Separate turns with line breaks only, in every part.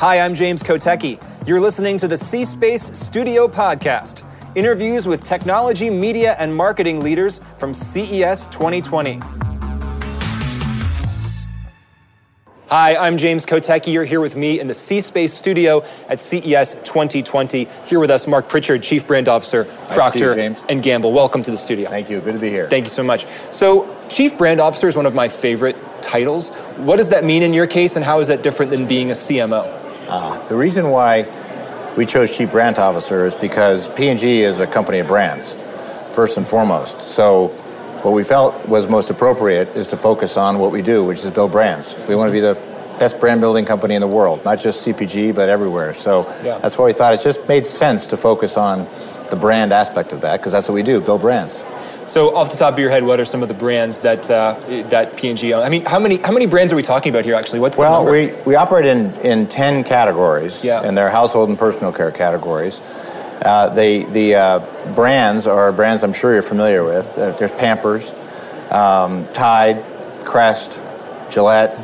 Hi, I'm James Kotecki. You're listening to the C Space Studio Podcast interviews with technology, media, and marketing leaders from CES 2020. Hi, I'm James Kotecki. You're here with me in the C Space studio at CES 2020. Here with us, Mark Pritchard, Chief Brand Officer, Procter and Gamble. Welcome to the studio.
Thank you. Good to be here.
Thank you so much. So, Chief Brand Officer is one of my favorite titles. What does that mean in your case, and how is that different than being a CMO?
Uh, the reason why we chose Chief Brand Officer is because P&G is a company of brands, first and foremost. So what we felt was most appropriate is to focus on what we do, which is build brands. We want to be the best brand building company in the world, not just CPG, but everywhere. So yeah. that's why we thought it just made sense to focus on the brand aspect of that, because that's what we do, build brands.
So, off the top of your head, what are some of the brands that uh, that P&G? owns? I mean, how many how many brands are we talking about here? Actually, what's
well, we we operate in in ten categories, yeah. and they're household and personal care categories. Uh, they, the uh, brands are brands I'm sure you're familiar with. Uh, there's Pampers, um, Tide, Crest, Gillette,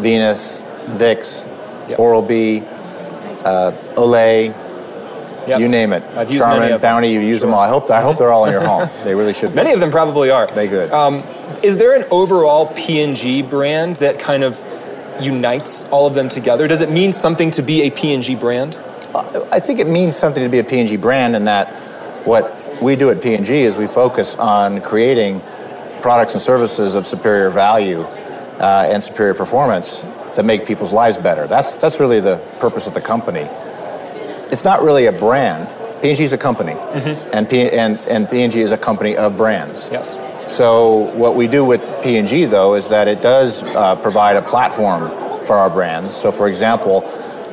Venus, Vicks, yep. Oral B, uh, Olay, yep. you name it.
I've used Charmin,
Bounty, you use sure. them all. I hope, I hope they're all in your home. They really should be.
Many of them probably are.
They good. Um,
is there an overall P&G brand that kind of unites all of them together? Does it mean something to be a P&G brand?
I think it means something to be a P&G brand in that what we do at P&G is we focus on creating products and services of superior value uh, and superior performance that make people's lives better. That's, that's really the purpose of the company. It's not really a brand. P&G is a company, mm-hmm. and, P- and, and P&G is a company of brands.
Yes.
So what we do with P&G, though, is that it does uh, provide a platform for our brands. So, for example,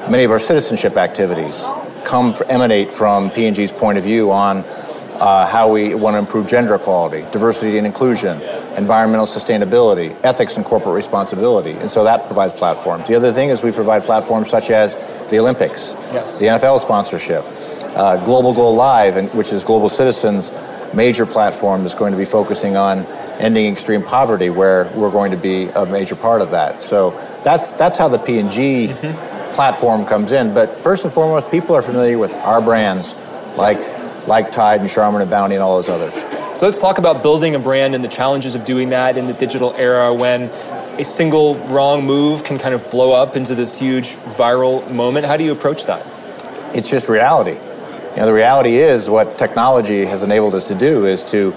Many of our citizenship activities come emanate from P&G's point of view on uh, how we want to improve gender equality, diversity and inclusion, environmental sustainability, ethics and corporate responsibility. And so that provides platforms. The other thing is we provide platforms such as the Olympics,
yes.
the NFL sponsorship, uh, Global Goal Live, and, which is Global Citizens' major platform is going to be focusing on ending extreme poverty, where we're going to be a major part of that. So that's that's how the P&G mm-hmm platform comes in. But first and foremost, people are familiar with our brands, like yes. like Tide and Charmin and Bounty and all those others.
So let's talk about building a brand and the challenges of doing that in the digital era when a single wrong move can kind of blow up into this huge viral moment. How do you approach that?
It's just reality. You know, the reality is what technology has enabled us to do is to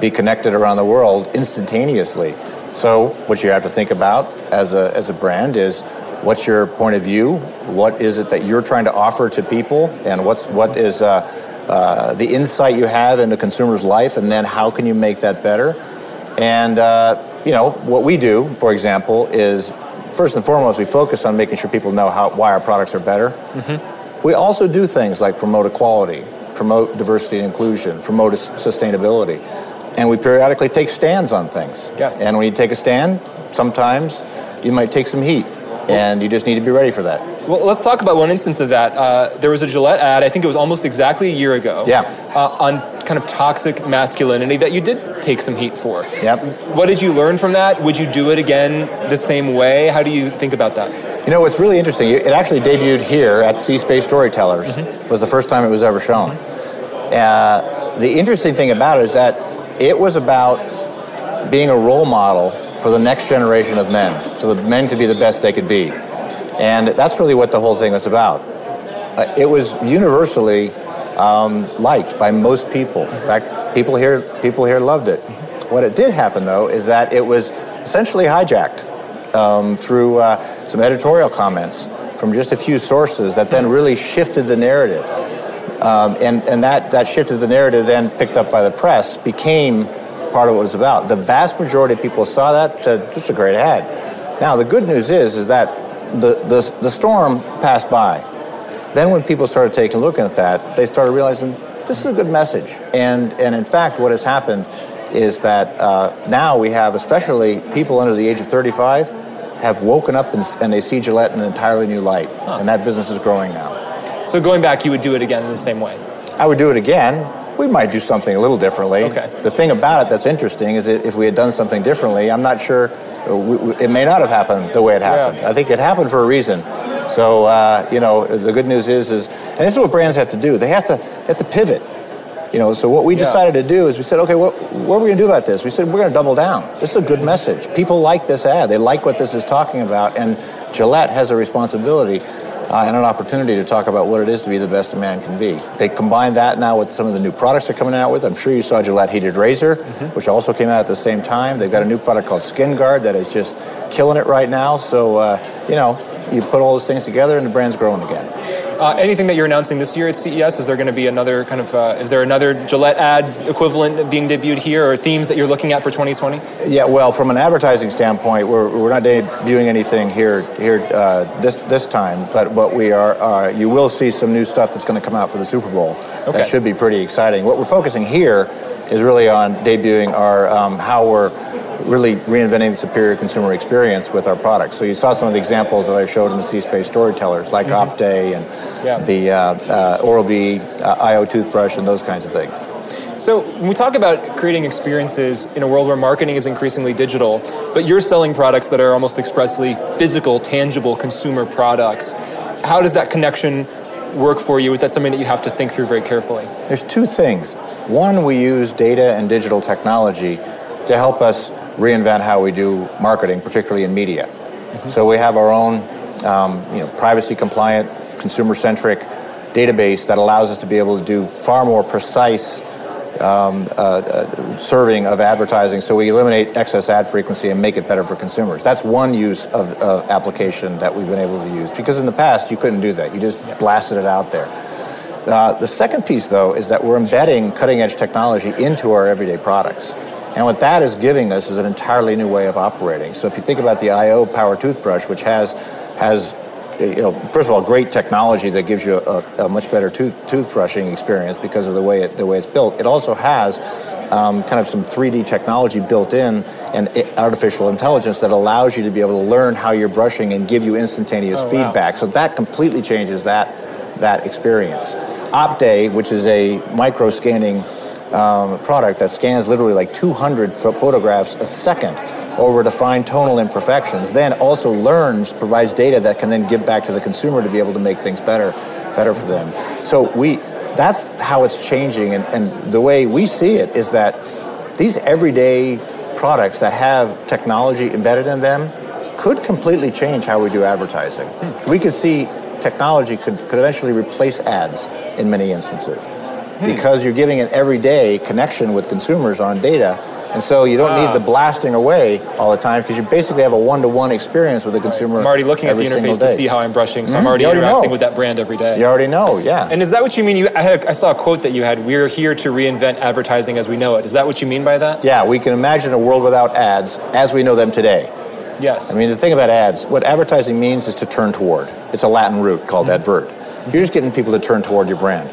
be connected around the world instantaneously. So what you have to think about as a, as a brand is what's your point of view? What is it that you're trying to offer to people? And what's, what is uh, uh, the insight you have into consumer's life? And then how can you make that better? And, uh, you know, what we do, for example, is first and foremost, we focus on making sure people know how, why our products are better. Mm-hmm. We also do things like promote equality, promote diversity and inclusion, promote sustainability. And we periodically take stands on things.
Yes.
And when you take a stand, sometimes you might take some heat and you just need to be ready for that.
Well, let's talk about one instance of that. Uh, there was a Gillette ad, I think it was almost exactly a year ago.
Yeah.
Uh, on kind of toxic masculinity that you did take some heat for.
Yep.
What did you learn from that? Would you do it again the same way? How do you think about that?
You know, it's really interesting. It actually debuted here at C Space Storytellers. Mm-hmm. was the first time it was ever shown. Uh, the interesting thing about it is that it was about being a role model for the next generation of men, so the men could be the best they could be. And that's really what the whole thing was about. Uh, it was universally um, liked by most people. In fact, people here, people here loved it. What it did happen, though, is that it was essentially hijacked um, through uh, some editorial comments from just a few sources that then really shifted the narrative. Um, and and that, that shifted the narrative then picked up by the press became part of what it was about. The vast majority of people saw that, said, is a great ad. Now, the good news is, is that the, the, the storm passed by. Then when people started taking a look at that, they started realizing this is a good message. And, and in fact, what has happened is that uh, now we have, especially people under the age of 35, have woken up and, and they see Gillette in an entirely new light. Huh. And that business is growing now.
So going back, you would do it again in the same way?
I would do it again we might do something a little differently.
Okay.
The thing about it that's interesting is that if we had done something differently, I'm not sure, we, it may not have happened the way it happened. Yeah. I think it happened for a reason. So uh, you know, the good news is, is, and this is what brands have to do. They have to they have to pivot. You know, so what we decided to do is we said, okay, what, what are we going to do about this? We said we're going to double down. This is a good message. People like this ad. They like what this is talking about, and Gillette has a responsibility uh, and an opportunity to talk about what it is to be the best a man can be. They combine that now with some of the new products they're coming out with. I'm sure you saw Gillette Heated Razor, mm-hmm. which also came out at the same time. They've got a new product called Skin Guard that is just killing it right now. So, uh, you know, you put all those things together and the brand's growing again.
Uh, anything that you're announcing this year at CES? Is there going to be another kind of? Uh, is there another Gillette ad equivalent being debuted here, or themes that you're looking at for 2020?
Yeah, well, from an advertising standpoint, we're, we're not debuting anything here here uh, this this time, but what we are, uh, you will see some new stuff that's going to come out for the Super Bowl. Okay. That should be pretty exciting. What we're focusing here is really on debuting our um, how we're really reinventing the superior consumer experience with our products. So you saw some of the examples that I showed in the C-Space storytellers, like mm-hmm. Opte and yeah. the uh, uh, Oral-B uh, IO toothbrush and those kinds of things.
So when we talk about creating experiences in a world where marketing is increasingly digital, but you're selling products that are almost expressly physical, tangible consumer products, how does that connection work for you? Is that something that you have to think through very carefully?
There's two things. One, we use data and digital technology to help us reinvent how we do marketing, particularly in media. Mm-hmm. So we have our own, um, you know, privacy-compliant, consumer-centric database that allows us to be able to do far more precise um, uh, uh, serving of advertising so we eliminate excess ad frequency and make it better for consumers. That's one use of, of application that we've been able to use because in the past you couldn't do that. You just yep. blasted it out there. Uh, the second piece, though, is that we're embedding cutting edge technology into our everyday products. And what that is giving us is an entirely new way of operating. So if you think about the IO power toothbrush, which has has you know, first of all, great technology that gives you a, a much better tooth, toothbrushing experience because of the way it, the way it's built. It also has um, kind of some 3D technology built in and artificial intelligence that allows you to be able to learn how you're brushing and give you instantaneous oh, feedback. Wow. So that completely changes that that experience. Opte, which is a micro scanning um, product that scans literally like 200 photographs a second over to find tonal imperfections, then also learns, provides data that can then give back to the consumer to be able to make things better, better for them. So we, that's how it's changing, and, and the way we see it is that these everyday products that have technology embedded in them could completely change how we do advertising. Hmm. We could see technology could, could eventually replace ads in many instances because you're giving an everyday connection with consumers on data. And so you don't need the blasting away all the time because you basically have a one-to-one experience with the consumer.
I'm already looking at the interface to see how I'm brushing, so mm-hmm. I'm already, already interacting know. with that brand every day.
You already know, yeah.
And is that what you mean? You, I, had a, I saw a quote that you had. We're here to reinvent advertising as we know it. Is that what you mean by that?
Yeah, we can imagine a world without ads as we know them today.
Yes.
I mean, the thing about ads, what advertising means is to turn toward. It's a Latin root called mm-hmm. advert. You're just getting people to turn toward your brand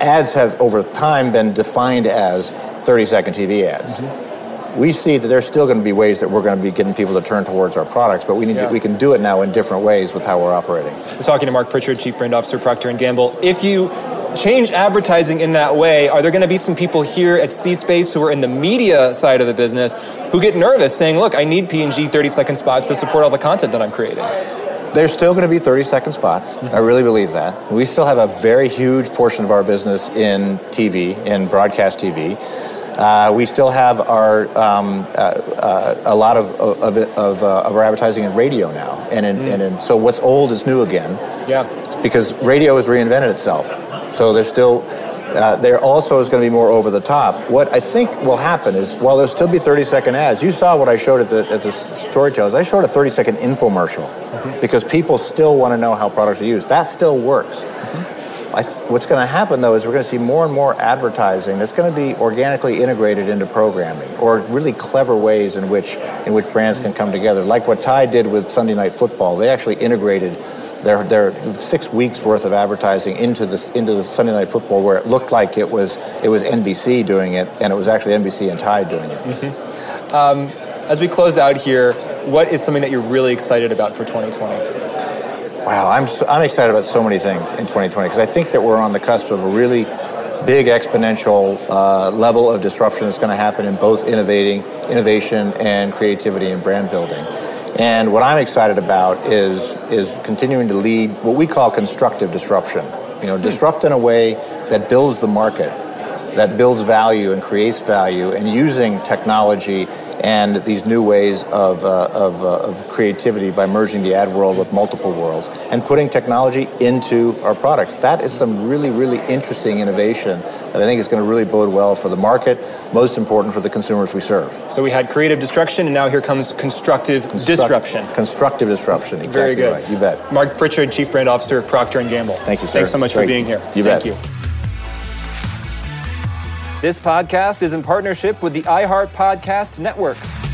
ads have over time been defined as 30 second TV ads. Mm-hmm. We see that there's still going to be ways that we're going to be getting people to turn towards our products, but we need yeah. to, we can do it now in different ways with how we're operating.
We're talking to Mark Pritchard, Chief Brand Officer, Procter & Gamble. If you change advertising in that way, are there going to be some people here at C-Space who are in the media side of the business who get nervous saying, look, I need P&G 30 second spots to support all the content that I'm creating?
There's still going to be 30 second spots. I really believe that. We still have a very huge portion of our business in TV, in broadcast TV. Uh, we still have our um, uh, uh, a lot of of, of, uh, of, our advertising in radio now, and in, mm. and in, so what's old is new again.
Yeah,
because radio has reinvented itself. So there's still uh, there also is going to be more over the top. What I think will happen is while there'll still be 30 second ads, you saw what I showed at the, at the storytellers. I showed a 30 second infomercial mm-hmm. because people still want to know how products are used. That still works. Mm-hmm. Th- what's going to happen though is we're going to see more and more advertising that's going to be organically integrated into programming or really clever ways in which in which brands mm-hmm. can come together. Like what Tide did with Sunday Night Football, they actually integrated their, their six weeks worth of advertising into the into the Sunday Night Football, where it looked like it was it was NBC doing it, and it was actually NBC and Tide doing it.
Mm-hmm. Um, as we close out here, what is something that you're really excited about for 2020?
Wow, I'm so, I'm excited about so many things in 2020 because I think that we're on the cusp of a really big exponential uh, level of disruption that's going to happen in both innovating, innovation, and creativity and brand building. And what I'm excited about is is continuing to lead what we call constructive disruption. You know, hmm. disrupt in a way that builds the market, that builds value and creates value, and using technology and these new ways of, uh, of, uh, of, creativity by merging the ad world with multiple worlds and putting technology into our products. That is some really, really interesting innovation that I think is going to really bode well for the market, most important for the consumers we serve.
So we had creative destruction, and now here comes constructive Construct- disruption.
Constructive disruption, exactly
Very good.
Right. You bet.
Mark Pritchard, Chief Brand Officer of Procter & Gamble.
Thank you, sir.
Thanks so much
Great.
for being here.
You
Thank
bet.
you. This podcast is in partnership with the iHeart Podcast Network.